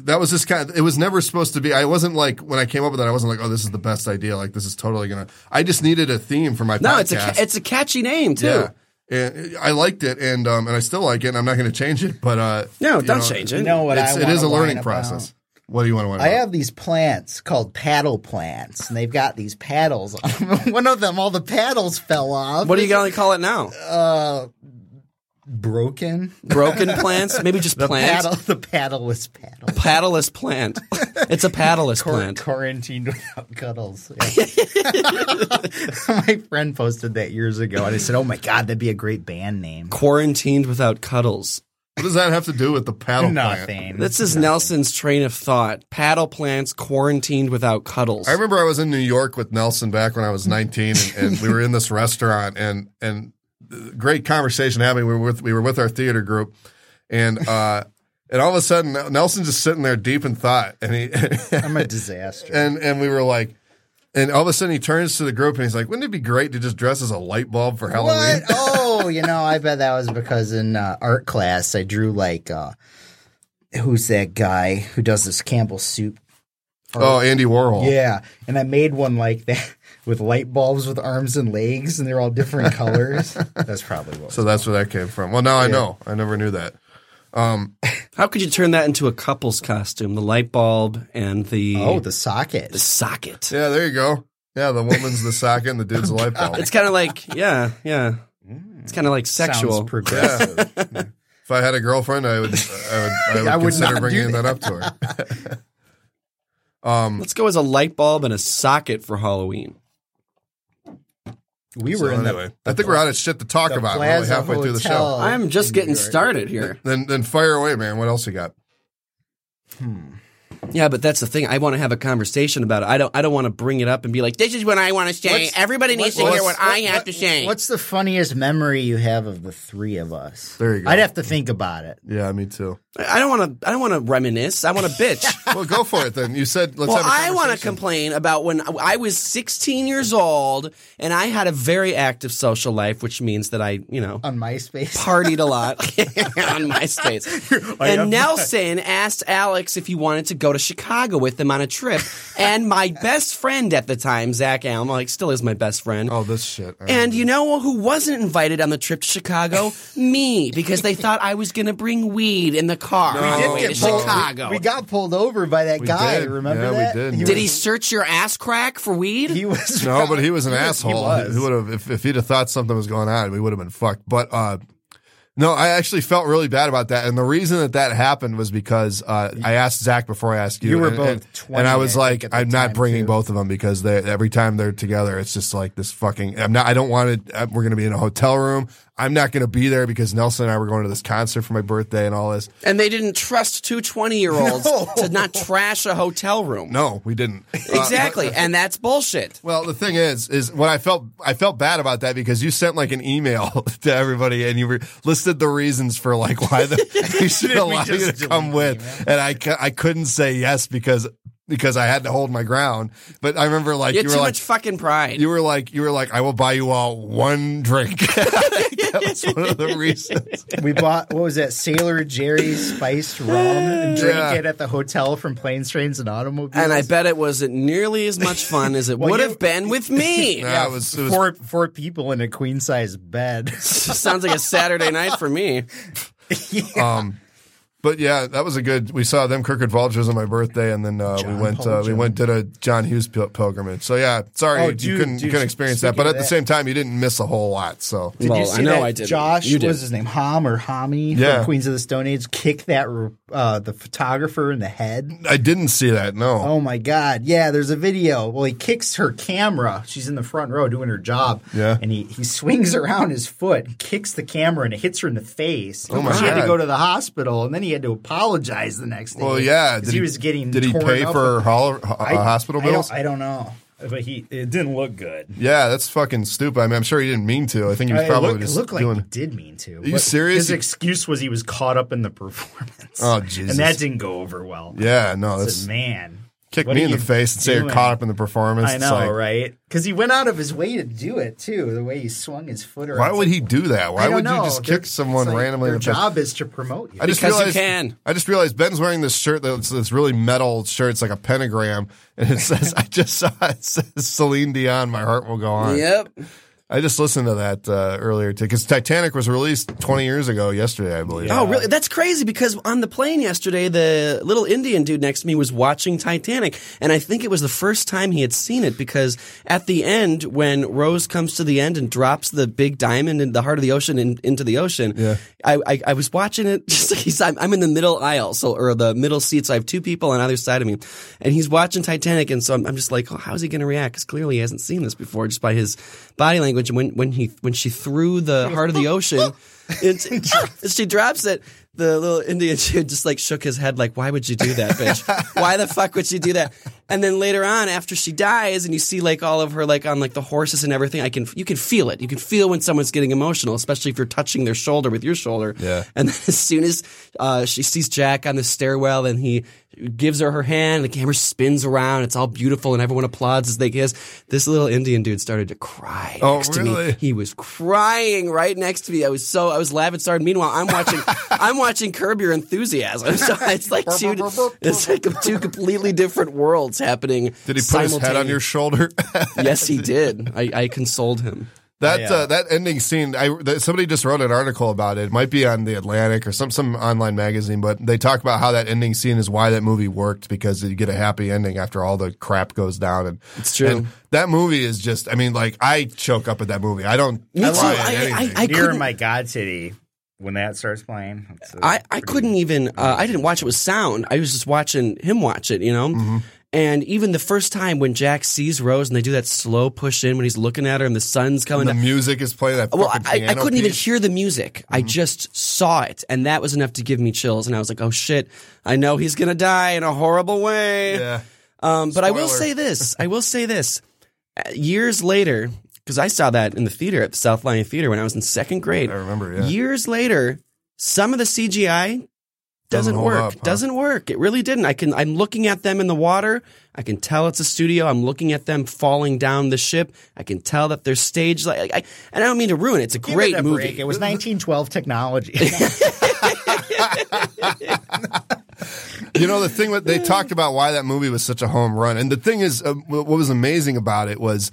that was just kind of, it was never supposed to be, I wasn't like, when I came up with that, I wasn't like, oh, this is the best idea. Like, this is totally gonna, I just needed a theme for my No, podcast. it's a it's a catchy name too. yeah. And I liked it, and um, and I still like it, and I'm not going to change it. But uh, No, you don't know, change it. You know what? It's, I it is a learning whine process. What do you want to whine I about? have these plants called paddle plants, and they've got these paddles on them. (laughs) One of them, all the paddles fell off. What are you gonna call it now? Uh, broken. Broken plants? Maybe just (laughs) The plants. paddle. The paddleless paddle. Paddleless plant. It's a paddleless Quar- plant. Quarantined without cuddles. Yeah. (laughs) my friend posted that years ago, and I said, "Oh my god, that'd be a great band name." Quarantined without cuddles. What does that have to do with the paddle plant? Nothing. This is Nelson's train of thought. Paddle plants quarantined without cuddles. I remember I was in New York with Nelson back when I was 19, and, and we were in this restaurant, and and great conversation happening. We were with we were with our theater group, and uh, (laughs) and all of a sudden Nelson's just sitting there deep in thought, and he (laughs) I'm a disaster. and and we were like. And all of a sudden, he turns to the group and he's like, "Wouldn't it be great to just dress as a light bulb for Halloween?" What? (laughs) Oh, you know, I bet that was because in uh, art class I drew like uh who's that guy who does this Campbell soup? Oh, Andy Warhol. Yeah, and I made one like that with light bulbs with arms and legs, and they're all different (laughs) colors. That's probably what. So that's where that came from. Well, now I know. I never knew that. (laughs) How could you turn that into a couple's costume? The light bulb and the oh, the socket. the socket. Yeah, there you go. Yeah, the woman's the socket and the dude's the light (laughs) bulb. It's kind of like yeah, yeah. It's kind of like sexual. Sounds progressive. If I had a girlfriend, I would I would, I would, I would consider not bringing do that. up to her. um, Let's go as a light bulb and a socket for Halloween. We so were in anyway, the, I think we're out of shit to talk about. We're only Plaza halfway through the show. I'm just getting started here. Then then fire away, man. What else you got? Hmm. Yeah, but that's the thing. I want to have a conversation about it. I don't. I don't want to bring it up and be like, "This is what I want to say." What's- Everybody needs to hear what what's- I what- have what- to say. What's the funniest memory you have of the three of us? There you go. I'd have to think about it. Yeah, me too. I don't want to. I don't want to reminisce. I want to bitch. (laughs) Well, go for it then. You said let's well, have a I want to complain about when I was 16 years old and I had a very active social life, which means that I, you know, On MySpace. partied a lot (laughs) (laughs) on MySpace. I and Nelson asked Alex if he wanted to go to Chicago with them on a trip. (laughs) and my best friend at the time, Zach Allen, like still is my best friend. Oh, this shit. And you know who wasn't invited on the trip to Chicago? (laughs) Me, because they thought I was going to bring weed in the car We did get to Chicago. We got pulled over by that We guy. did. Remember Yeah, we that? did. He Did was- he search your ass crack for weed? He was No, but he was an (laughs) He asshole. was. He would have if, if he'd have thought something was going on, we would have been fucked. But uh no, I actually felt really bad about that, and the reason that that happened was because uh, I asked Zach before I asked you. You were and, both and, 20, and I was I like, think, at the I'm not bringing too. both of them because they every time they're together, it's just like this fucking. I'm not. I don't want to. We're going to be in a hotel room. I'm not going to be there because Nelson and I were going to this concert for my birthday and all this. and they didn't trust two 20 year olds to not trash a hotel room. No, we didn't. (laughs) Uh, Exactly. and that's bullshit. Well, the thing is, is what I felt, I felt bad about that because you sent like an email (laughs) to everybody and you were, listed the reasons for like why the, (laughs) we should allow you to come with. And I, I couldn't say yes because, because I had to hold my ground. But I remember like You you, were too like, much fucking pride. you were like, you were like, I will buy you all one drink. That was one of the reasons. we bought what was that Sailor Jerry's spiced rum and drank Yeah. it at the hotel from planes, trains, and automobiles. and I bet it wasn't nearly as much fun as it Well, would have been with me. (laughs) Yeah, it was, it was four four people in a queen size bed. (laughs) Sounds like a Saturday night for me. (laughs) Um, but yeah, that was a good. We saw them Crooked Vultures on my birthday, and then uh, we went. Paul Uh, we went to a John Hughes pil- pilgrimage. So yeah, sorry Oh, you dude, couldn't you couldn't experience that, but speaking at of the that- same time, you didn't miss a whole lot. So Did Well, you I see know that I didn't. Josh, You what did. was his name? Hom or Hami Yeah. from Queens of the Stone Age kick that uh, the photographer in the head. I didn't see that. No. Oh my god. Yeah, there's a video. Well, he kicks her camera. She's in the front row doing her job. Yeah. And he, he swings (laughs) around his foot, kicks the camera, and it hits her in the face. Oh my she had God. to go to the hospital, and then he had to apologize the next day. Well, yeah, Did he, was getting Did he pay for ho- uh, I- hospital I don't- bills? I don't, know. But he it didn't look good. yeah, that's fucking stupid. I mean, I'm sure he didn't mean to. I think he was It probably looked, it just looked like doing. he did mean to. you but serious? His excuse was he was caught up in the performance. Oh, Jesus. (laughs) And that didn't go over well. yeah, no, that's said, man. Kick what me in the face and say you're caught up in the performance. I It's know, like, right? Because he went out of his way to do it too. The way he swung his foot around. Why would he do that? Why I don't would know. you just They're- kick someone like randomly in Their the face? job is to promote you. I just Because you realized, can. I just realized Ben's wearing this shirt that's this really metal shirt. It's like a pentagram, and it says, (laughs) "I just saw it says Celine Dion. My heart will go on." Yep. I just listened to that uh, earlier too, because Titanic was released 20 years ago yesterday, I believe. Oh, really? That's crazy because on the plane yesterday, the little Indian dude next to me was watching Titanic. And I think it was the first time he had seen it because at the end, when Rose comes to the end and drops the big diamond in the heart of the ocean in, into the ocean, Yeah. I, I, I was watching it (laughs) just he's, I'm, I'm in the middle aisle, so, or the middle seat. So I have two people on either side of me. And he's watching Titanic. And so I'm, I'm just like, oh, how's he going to react? Because clearly he hasn't seen this before just by his body language. And when, when he, when she threw the heart of the ocean, it's, (laughs) (laughs) she drops it. The little Indian (laughs) dude just like shook his head, like, "Why would you do that, bitch? Why the fuck would you do that?" And then later on, after she dies, and you see like all of her like on like the horses and everything, I can you can feel it. You can feel when someone's getting emotional, especially if you're touching their shoulder with your shoulder. Yeah. And then as soon as uh, she sees Jack on the stairwell, and he gives her her hand, the camera spins around. It's all beautiful, and everyone applauds as they kiss. This little Indian dude started to cry Oh, next to me. He was crying right next to me. I was so I was laughing hard. Meanwhile, I'm watching (laughs) I'm watching Curb Your Enthusiasm. (laughs) So it's like two it's like two completely different worlds happening. Did he put his head on your shoulder? Yes, he (laughs) did. I, I consoled him. That I, uh, uh, that ending scene, I that, somebody just wrote an article about it. It might be on the Atlantic or some some online magazine, but they talk about how that ending scene is why that movie worked because you get a happy ending after all the crap goes down. And It's true. And that movie is just, I mean, like I choke up at that movie. I don't. Me too. cry at I- I- I Nearer My God to Thee when that starts playing. I, I pretty- couldn't even uh, I didn't watch it with sound. I was just watching him watch it, you know? Mm-hmm. And even the first time when Jack sees Rose and they do that slow push in when he's looking at her and the sun's coming up. the down. music is playing that. Well, I, I couldn't even hear the music. I just saw it, and that was enough to give me chills. And I was like, "Oh shit! I know he's gonna die in a horrible way." Yeah. Um, but I will say this. I will say this. Uh, Years later, because I saw that in the theater at the South Lyon Theater when I was in second grade. I remember, yeah. Years later, some of the CGI Doesn't doesn't, work. up, huh? Doesn't work. It really didn't. I can. I'm looking at them in the water. I can tell it's a studio. I'm looking at them falling down the ship. I can tell that they're staged. Like, I, and I don't mean to ruin it. It's a Give great it a movie. break. It was 1912 technology. (laughs) You know, the thing that they talked about why that movie was such a home run. And the thing is, uh, what was amazing about it was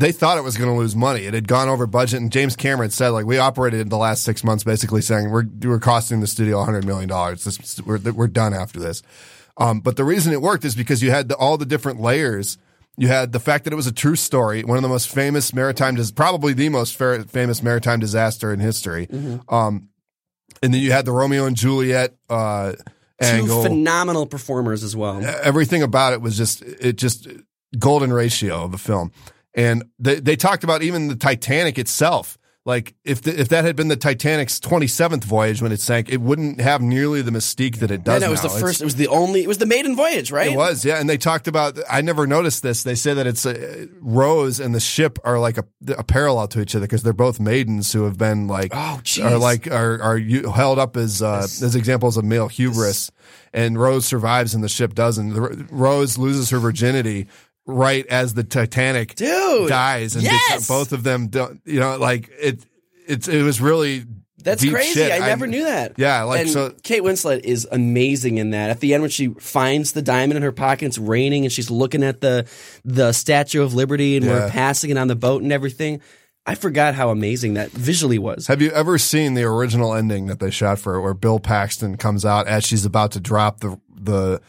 they thought it was going to lose money. It had gone over budget. And James Cameron said, like, we operated in the last six months basically saying we're, we're costing the studio $100 million. This, we're, we're done after this. Um, but the reason it worked is because you had the, all the different layers. You had the fact that it was a true story, one of the most famous maritime, dis- probably the most fa- famous maritime disaster in history. Um, and then you had the Romeo and Juliet, uh, Two angle phenomenal performers as well. everything about it was just it just golden ratio of a film and they, they talked about even the titanic itself like if the, if that had been the titanic's 27th voyage when it sank it wouldn't have nearly the mystique that it does And it was now. the It's- first. It was the only. It was the maiden voyage, right? it was, yeah, and they talked about. I never noticed this. They say that it's uh, Rose and the ship are like a, a parallel to each other because they're both maidens who have been like, Oh, jeez. are like are are you, held up as uh, as examples of male hubris. And Rose survives and the ship doesn't. Rose loses her virginity right as the Titanic Dude, dies, and yes! both of them don't. You know, like it. It's it was really That's crazy. shit. I never knew that. Yeah, like and so. Kate Winslet is amazing in that. At the end, when she finds the diamond in her pocket, it's raining, and she's looking at the the Statue of Liberty, and we're passing it on the boat and everything. I forgot how amazing that visually was. Have you ever seen the original ending that they shot for it, where Bill Paxton comes out as she's about to drop the the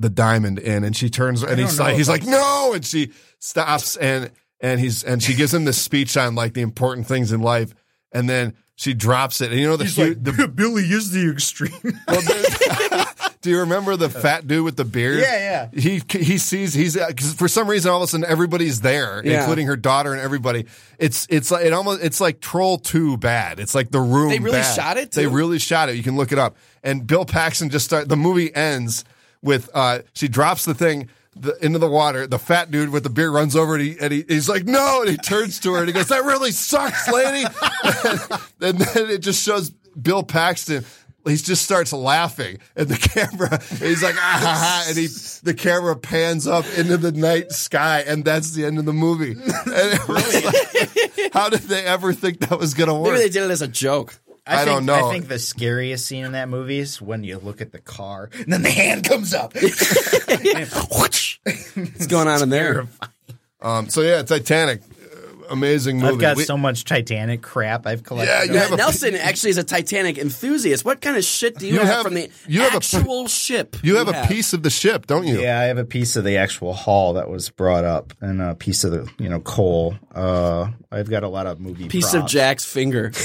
the diamond in, and she turns and he's like he's like no, and she stops and and he's and she gives him this speech on like the important things in life, and then she drops it, and you know the, hu- the (laughs) Billy is the extreme. (laughs) well, (laughs) do you remember the fat dude with the beard? Yeah, yeah. He he sees he's uh, because for some reason all of a sudden everybody's there, Yeah. including her daughter and everybody. It's it's like it almost it's like Troll Two bad. It's like the room. They really bad. shot it, They really shot it. You can look it up. And Bill Paxton just start. The movie ends with uh she drops the thing. The, into the water, the fat dude with the beer runs over and, he, and he, he's like, "No!" And he turns to her and he goes, "That really sucks, lady." (laughs) and then it just shows Bill Paxton. He just starts laughing, and the (laughs) camera. He's like, ah, ha, ha, and he the camera pans up into the night sky, and that's the end of the movie. And it like, how did they ever think that was going to work? Maybe they did it as a joke. I don't think, know. I think the scariest scene in that movie is when you look at the car and then the hand comes up. (laughs) What's going on in there? Um, so yeah, Titanic, amazing movie. I've got We- so much Titanic crap I've collected. Yeah, you Yeah, have a- Nelson actually is a Titanic enthusiast. What kind of shit do you, You have, have- from the you have a- actual ship? you have a piece of the ship, don't you? Yeah, I have a piece of the actual hull that was brought up, and a piece of the you know coal. Uh, I've got a lot of movie piece of. Jack's finger. (laughs)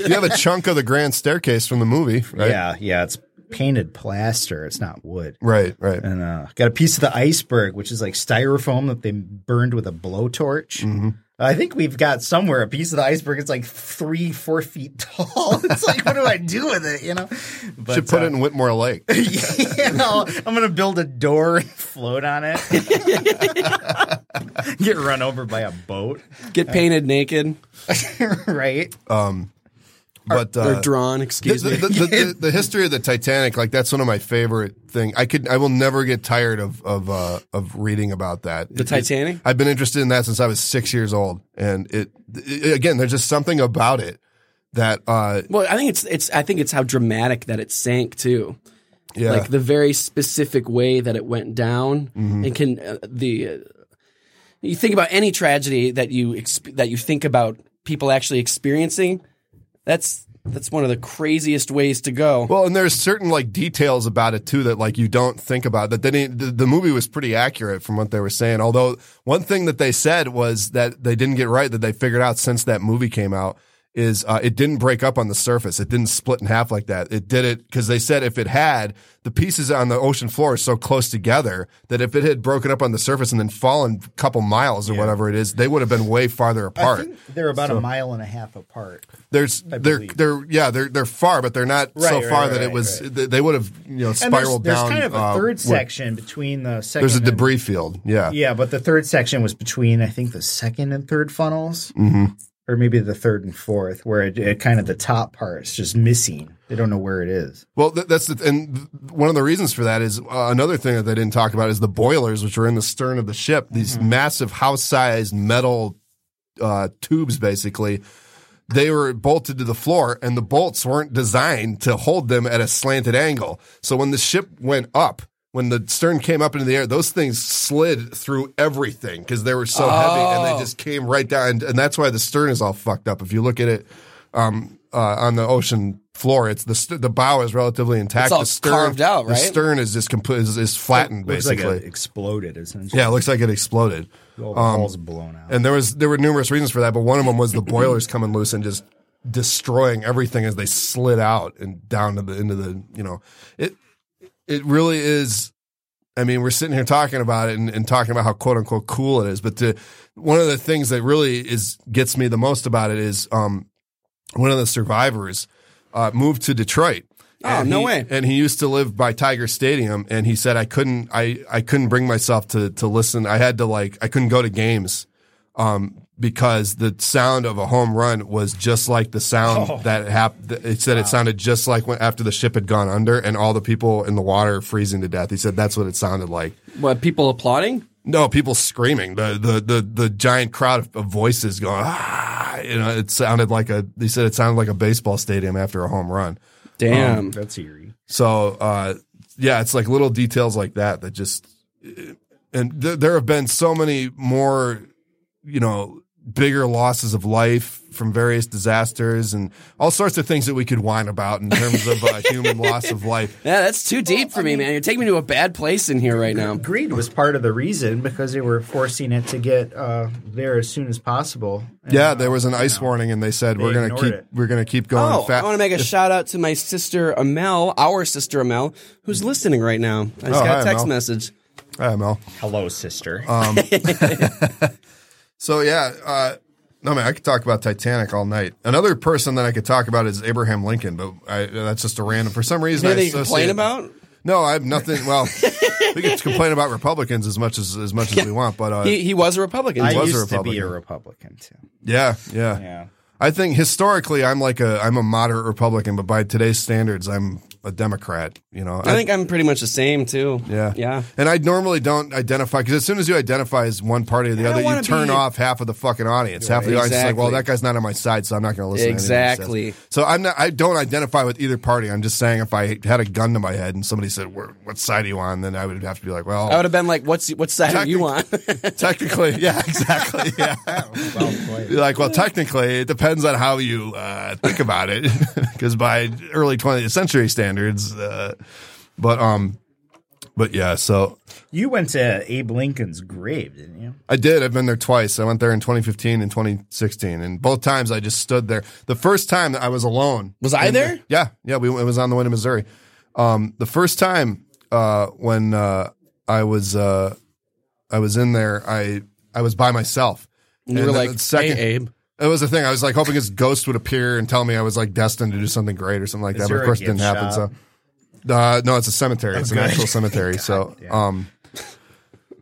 You have a chunk of the grand staircase from the movie, right? Yeah, yeah, it's painted plaster. It's not wood. Right, right. And uh, got a piece of the iceberg, which is like styrofoam that they burned with a blowtorch. Mm-hmm. I think we've got somewhere a piece of the iceberg. It's like three, four feet (laughs) tall. It's like, what do I do with it? You know, but, Should put uh, it in Whitmore Lake. (laughs) you know, I'm gonna build a door and float on it. (laughs) Get run over by a boat, Get painted naked right? But or uh, drawn. Excuse the, me. the, the, (laughs) the history of the Titanic, like that's one of my favorite thing. I could, I will never get tired of of uh, of reading about that. The Titanic? I've been interested in that since I was six years old, and it, it again, there's just something about it that, uh, Well, I think it's it's I think it's how dramatic that it sank too. yeah, Like the very specific way that it went down, Mm-hmm. and can uh, the uh, you think about any tragedy that you exp- that you think about people actually experiencing. That's that's one of the craziest ways to go. Well, and there's certain like details about it too that like you don't think about that. They didn't, the, the movie was pretty accurate from what they were saying. Although one thing that they said was that they didn't get right that they figured out since that movie came out is uh, it didn't break up on the surface. It didn't split in half like that. It did it because they said if it had, the pieces on the ocean floor are so close together that if it had broken up on the surface and then fallen a couple miles or whatever it is, they would have been way farther I apart. think they're about a mile and a half apart. There's they're they're yeah they're they're far, but they're not so Right, right, far that right, it was right. they, they would have you know And there's, there's down. kind of a uh, third where- section between the second. There's a and- debris field. Yeah, Yeah, but the third section was between I think the second and third funnels, mm-hmm. Or maybe the third and fourth, where it, it kind of the top part is just missing. They don't know where it is. Well, th- that's the, and one of the reasons for that is uh, another thing that they didn't talk about is the boilers, which are in the stern of the ship. These Mm-hmm. massive house-sized metal uh, tubes, basically, they were bolted to the floor and the bolts weren't designed to hold them at a slanted angle. So when the ship went up, when the stern came up into the air, those things slid through everything because they were so heavy and they just came right down. And, and that's why the stern is all fucked up. If you look at it um, uh, on the ocean floor, it's the st- the bow is relatively intact. It's all the stern, carved out, right? The stern is just complete is, is flattened Looks like basically. it exploded essentially. yeah, it looks like it exploded. All the walls blown out. And there was there were numerous reasons for that, but one of them was the boilers coming loose and just destroying everything as they slid out and down to the into the you know it it really is. I mean, we're sitting here talking about it and, and talking about how quote unquote cool it is, but the one of the things that really is gets me the most about it is um one of the survivors uh, moved to Detroit. Oh, And no he- way. And he used to live by Tiger Stadium, and he said I couldn't, I, I couldn't bring myself to to listen. I had to like, I couldn't go to games, um, because the sound of a home run was just like the sound that happened. It said it sounded just like when after the ship had gone under, and all the people in the water freezing to death. He said that's what it sounded like. What people applauding? No, people screaming. The the the the giant crowd of, of voices going. Ah, you know, it sounded like a. He said it sounded like a baseball stadium after a home run. Damn. That's eerie. So uh, yeah, it's like little details like that that just. And th- there have been so many more, you know, bigger losses of life from various disasters and all sorts of things that we could whine about in terms of uh, (laughs) human loss of life. yeah, that's too deep for me, man. You're taking me to a bad place in here right now. Greed was part of the reason because they were forcing it to get uh, there as soon as possible. And, Yeah, there was an ice know, warning, and they said They we're gonna keep it. we're gonna keep going. Oh, fa- I want to make a shout out to my sister Amel, our sister Amel, who's listening right now. I just Oh, got hi, a text Amel. message. Hi, Mel. Hello, sister. (laughs) (laughs) So yeah, uh, no man, I could talk about Titanic all night. Another person that I could talk about is Abraham Lincoln, but I, that's just a random. For some reason, I Anything you complain about? No, I have nothing. Well, (laughs) we can complain about Republicans as much as as much as we want, but uh, He, he was a Republican. I was a used to be a Republican. Republican too. yeah, yeah, Yeah. I think historically, I'm like a I'm a moderate Republican, but by today's standards, I'm a Democrat. You know, I think I'm pretty much the same too. Yeah. Yeah. And I normally don't identify because as soon as you identify as one party or the I other, you turn be- off half of the fucking audience. Half of the audience is like, well, that guy's not on my side, so I'm not going to listen. to anything. Exactly. So I'm not. I don't identify with either party. I'm just saying if I had a gun to my head and somebody said, "What side are you on?" Then I would have to be like, "Well, I would have been like, "What's what side are you on?" (laughs) technically, yeah, exactly, yeah." (laughs) Well like, well, technically, it depends on how you uh, think about it, (laughs) because by early 20th century standards, uh, but um, but yeah, so You went to Abe Lincoln's grave, didn't you? I did. I've been there twice. I went there in 2015 and 2016, and both times I just stood there. The first time that I was alone. Was I in- there? Yeah, yeah. We it was on the way to Missouri. Um, the first time uh, when uh, I was uh, I was in there, I I was by myself. And you were like, the second- "Hey, Abe." It was the thing. I was like hoping his ghost would appear and tell me I was like destined to do something great or something like Is that. But there of a course, it didn't gift happen. shop? So, uh, no, it's a cemetery. It's an good. actual (laughs) cemetery. so, damn. um,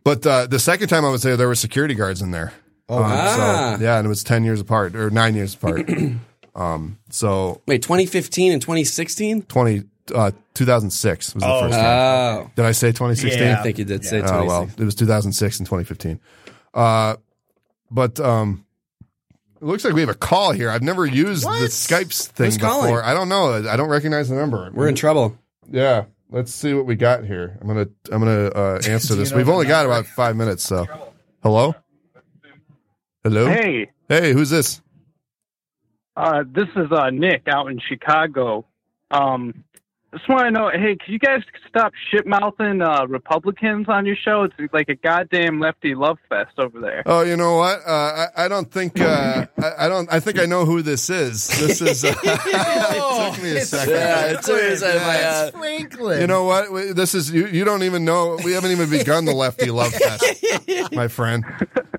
but uh, the second time I was there, there were security guards in there. Oh, Ah. so, yeah, and it was ten years apart or nine years apart. (clears throat) um, so Wait, 2015 and 2016? 20, uh, 2006 was the first time. Oh, Did I say 2016? Yeah. I think you did say Oh 2016. well, it was 2006 and 2015. Uh, but um, it looks like we have a call here. I've never used the Skype thing Who's before. calling? I don't know. I don't recognize the number. We're in trouble. yeah. Let's see what we got here. I'm gonna I'm gonna uh, (laughs) answer this. We've only got about five minutes. So, hello, hello. Hey, hey, who's this? uh, this is uh, Nick out in Chicago. Um, just want to know, hey, can you guys stop shit mouthing uh, Republicans on your show? It's like a goddamn lefty love fest over there. Oh, you know what? Uh, I, I don't think uh, I, I don't. I think I know who this is. This is. Uh, (laughs) (laughs) it took me a second. Yeah, it took us uh, my, uh, Franklin. You know what? We- This is you. You don't even know. We haven't even begun the lefty love fest, (laughs) my friend.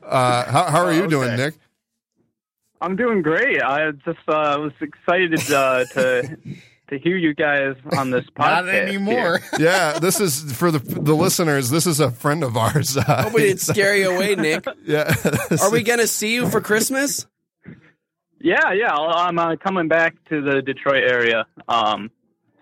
Uh, how, how are you doing, okay. Nick? I'm doing great. I just uh, was excited uh, to to hear you guys on this (laughs) podcast. Not anymore. (laughs) Yeah, this is for the the listeners. This is a friend of ours. (laughs) Uh, Hope we didn't scare you away, Nick. yeah. Are we going to see you for Christmas? Yeah, yeah. I'll- I'm uh, coming back to the Detroit area. Um,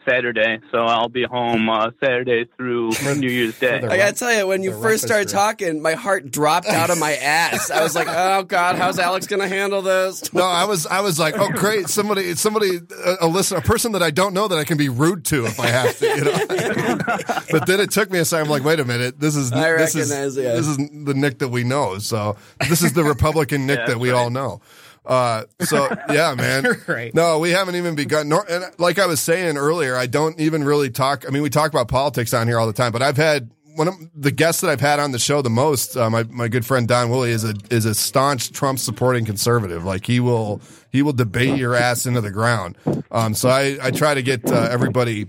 Saturday, so I'll be home uh, Saturday through (laughs) New Year's Day. I gotta tell you, when you first started register. talking, my heart dropped out of my ass. I was like, (laughs) "Oh God, how's Alex gonna handle this?" (laughs) No, I was I was like, oh great, somebody somebody a, a listener, a person that I don't know that I can be rude to if I have to, you know. but then it took me a second. I'm like, wait a minute, this is I this is yeah. this is the Nick that we know. So this is the Republican Nick Yeah, that we that's all know. Uh, so (laughs) yeah, man. Right. No, we haven't even begun. Nor, and like I was saying earlier, I don't even really talk. I mean, we talk about politics on here all the time, but I've had one of the guests that I've had on the show the most. Uh, my my good friend Don Woolley is a is a staunch Trump supporting conservative. Like he will he will debate your ass into the ground. Um, so I I try to get uh, everybody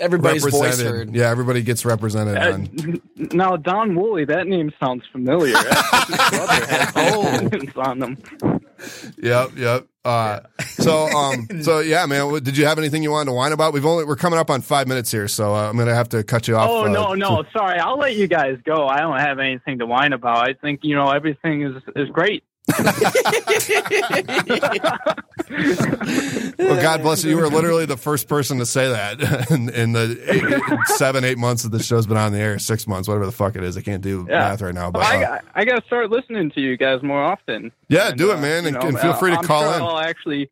Everybody's voice represented. heard. Yeah, everybody gets represented. Uh, on. now, Don Woolley, that name sounds familiar. (laughs) His brother has names on them. Yep, yep. Uh, so, um, so yeah, man. Did you have anything you wanted to whine about? We've only we're coming up on five minutes here, so uh, I'm gonna have to cut you off. Oh uh, no, no, sorry. I'll let you guys go. I don't have anything to whine about. I think you know everything is is great. Well, God bless you. You were literally the first person to say that (laughs) in, in the eight, seven, eight months that the show's been on the air, six months, whatever the fuck it is. I can't do Yeah. math right now, but I, uh, I, got to start listening to you guys more often. yeah, And, do it, uh, man, you and, know, and feel free to I'm call sure in. I'll actually.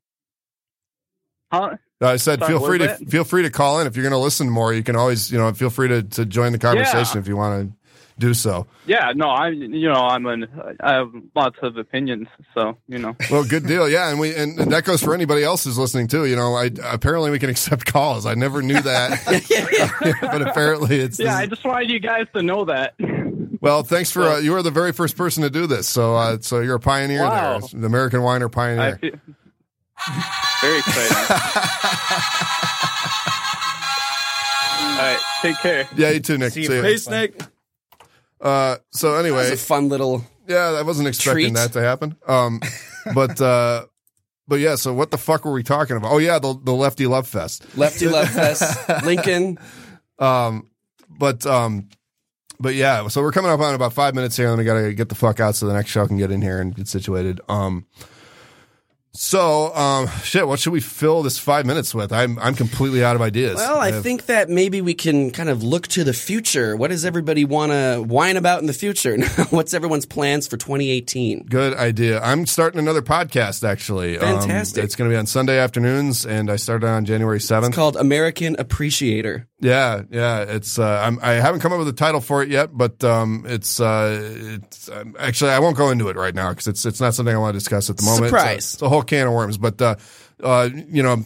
Huh? I said, Sorry, feel free to that? feel free to call in if you're going to listen more. You can always, you know, feel free to, to join the conversation Yeah. if you want to do so. Yeah, no, I, you know, I'm an, I have lots of opinions, so you know. Well, good deal, yeah, and we and that goes for anybody else who's listening too. You know, I apparently we can accept (laughs) calls. I never knew that, (laughs) (laughs) but apparently it's Yeah, I just wanted you guys to know that. Well, thanks for uh, you were the very first person to do this, so uh, so you're a pioneer Wow. there, the American Whiner I pioneer. feel, very exciting. All right, take care. yeah, you too, Nick. See you, See ya. Frank. Uh, so That anyway, was a fun little. yeah, I wasn't expecting Treat. that to happen. Um, (laughs) but uh, but yeah, so what the fuck were we talking about? Oh yeah, the the Lefty Love Fest. Lefty Love Fest, (laughs) Lincoln. Um, but um, but yeah, so we're coming up on about five minutes here, and we got to get the fuck out so the next show can get in here and get situated. Um, so um, shit, what should we fill this five minutes with? I'm I'm completely out of ideas. Well, I have- think that maybe we can kind of look to the future. What does everybody want to whine about in the future? (laughs) What's everyone's plans for 2018? Good idea. I'm starting another podcast actually. Um, Fantastic. it's going to be on Sunday afternoons, and I started on January seventh. It's called American Appreciator. Yeah, yeah. It's uh, I'm, I haven't come up with a title for it yet, but um, it's uh, it's um, actually I won't go into it right now because it's it's not something I want to discuss at the moment. It's a- Surprise. It's a, whole can of worms, but uh, uh, you know,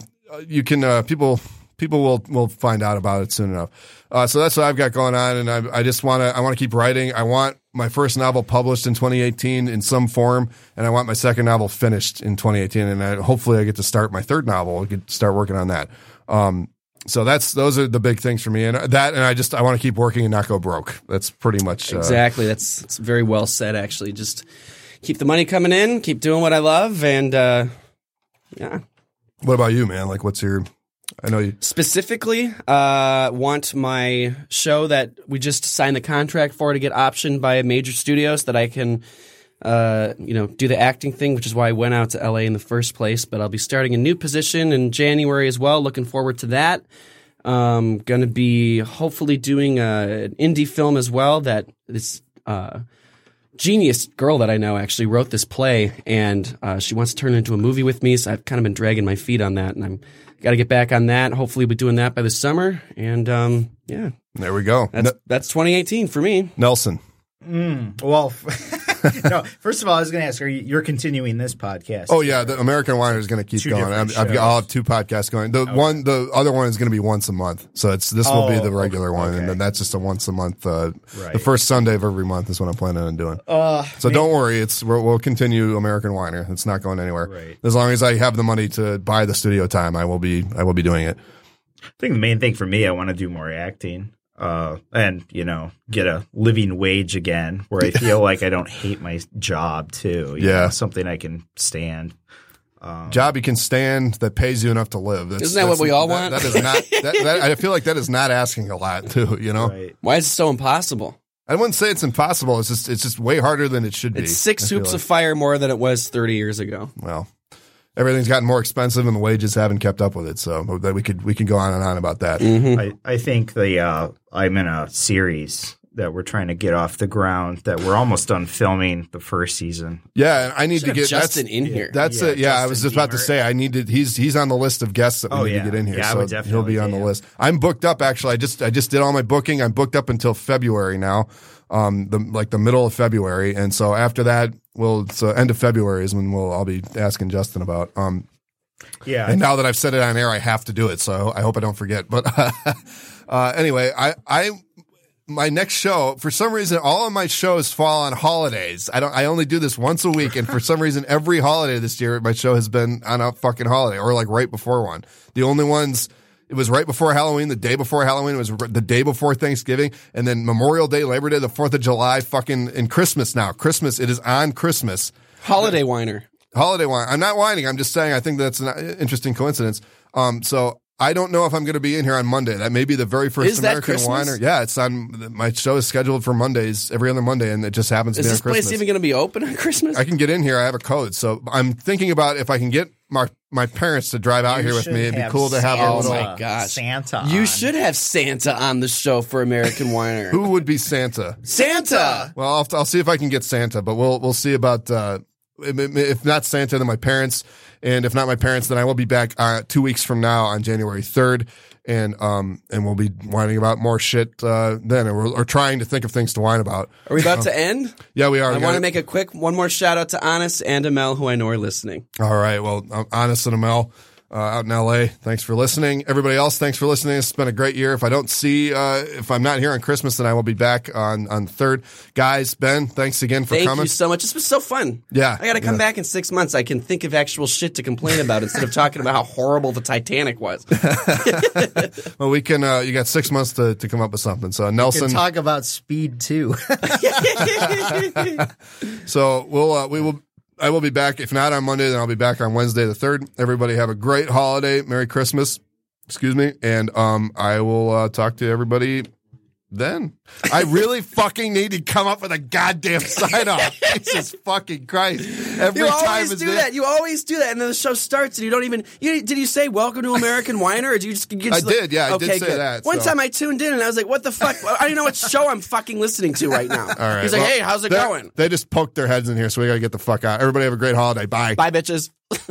you can uh, people people will will find out about it soon enough. Uh, so that's what I've got going on, and I, I just want to I want to keep writing. I want my first novel published in 2018 in some form, and I want my second novel finished in 2018, and I, hopefully I get to start my third novel. I get start working on that. Um, so that's those are the big things for me, and that, and I just I want to keep working and not go broke. That's pretty much uh, Exactly. That's, that's very well said, actually. Just keep the money coming in, keep doing what I love, and uh, yeah. What about you, man? Like, what's your? I know you. Specifically, uh, want my show that we just signed the contract for to get optioned by a major studio so that I can, uh, you know, do the acting thing, which is why I went out to LA in the first place. But I'll be starting a new position in January as well. Looking forward to that. Um, gonna be hopefully doing a, an indie film as well that this, uh, genius girl that I know actually wrote this play and uh, she wants to turn it into a movie with me. So I've kind of been dragging my feet on that and I'm got to get back on that. Hopefully we'll be doing that by the summer. And um, yeah, There we go. that's, N- that's 2018 for me. Nelson. Well, (laughs) (laughs) no. First of all, I was going to ask: Are you, you're continuing this podcast? Oh yeah, the American Whiner is going to keep Two going. I've, I've got. I'll have two podcasts going. The one, the other one is going to be once a month. So it's this will be Oh, the regular okay. one, and then that's just a once a month. Uh, Right. The first Sunday of every month is what I'm planning on doing. Uh, So don't worry, it's we'll, we'll continue American Whiner. It's not going anywhere. Right. As long as I have the money to buy the studio time, I will be I will be doing it. I think the main thing for me, I want to do more acting. Uh, and you know, get a living wage again, where I feel (laughs) like I don't hate my job too. you Yeah. know, something I can stand. Um, Job you can stand that pays you enough to live. That's, Isn't that what we all that- want? That is not. that, that, I feel like that is not asking a lot too. You know, right. Why is it so impossible? I wouldn't say it's impossible. It's just it's just way harder than it should be. It's six hoops like. of fire more than it was 30 years ago. Well, everything's gotten more expensive and the wages haven't kept up with it. So that we could we can go on and on about that. I, I think the uh, I'm in a series that we're trying to get off the ground that we're almost done filming the first season. Yeah, and I need to get Justin that's, in here. That's Yeah, it. Yeah, I was just about to say I need to. He's he's on the list of guests that we Oh, need yeah. to get in here. Yeah, I so would he'll be on the him. list. I'm booked up. Actually, I just I just did all my booking. I'm booked up until February now. Um, the like the middle of February, and so after that, we'll so end of February is when we'll I'll be asking Justin about. Um, Yeah, and now that I've said it on air, I have to do it. So I hope I don't forget. But (laughs) uh, anyway, I, I, my next show, for some reason, all of my shows fall on holidays. I don't, I only do this once a week. And for some reason, every holiday this year, my show has been on a fucking holiday or like right before one. The only ones, it was right before Halloween, the day before Halloween, it was the day before Thanksgiving, and then Memorial Day, Labor Day, the 4th of July, fucking, and Christmas now. Christmas, it is on Christmas Holiday whiner. holiday wine. I'm not whining. I'm just saying I think that's an interesting coincidence. Um, so I don't know if I'm going to be in here on Monday. That may be the very first Is that American Christmas? Yeah, it's on. My show is scheduled for Mondays every other Monday, and it just happens Is to be this on Christmas. place even going to be open on Christmas? I can get in here. I have a code, so I'm thinking about if I can get my my parents to drive out You here with me. It'd be cool to have a Oh my gosh. Santa. you should have Santa on the show for American Whiner. Who would be Santa? Santa. Well, I'll, I'll see if I can get Santa, but we'll we'll see about uh, if not Santa, then my parents, and if not my parents, then I will be back uh, two weeks from now on January third, and um and we'll be whining about more shit uh, then, or, or trying to think of things to whine about. Are we about to end? Yeah, we are. I want to make a quick one more shout out to Honest and Amel, who I know are listening. All right. Well, Honest and Amel uh, out in LA. Thanks for listening. Everybody else, thanks for listening. It's been a great year. If I don't see, uh, if I'm not here on Christmas, then I will be back on on third. Guys, Ben, thanks again for Thank coming. Thank you so much. This was so fun. Yeah, I got to come yeah. back in six months. I can think of actual shit to complain about instead of talking about how horrible the Titanic was. (laughs) (laughs) Well, we can. Uh, you got six months to, to come up with something. So We can Nelson. talk about speed too. (laughs) so we'll uh, we will. I will be back. If not on Monday, then I'll be back on Wednesday the third. Everybody have a great holiday. Merry Christmas. Excuse me. And um, I will uh, talk to everybody then. I really fucking need to come up with a goddamn sign off. (laughs) Jesus fucking Christ. Every time You always do this- that. You always do that, and then the show starts, and you don't even. You, did you say "Welcome to American Whiner"? Or did you just? You just I did, yeah, I did say good. that, One time I tuned in, and I was like, "What the fuck? I don't even know what show I'm fucking listening to right now." All right. He's like, well, "Hey, how's it going?" They just poked their heads in here, so we got to get the fuck out. Everybody have a great holiday. Bye. Bye, bitches. (laughs)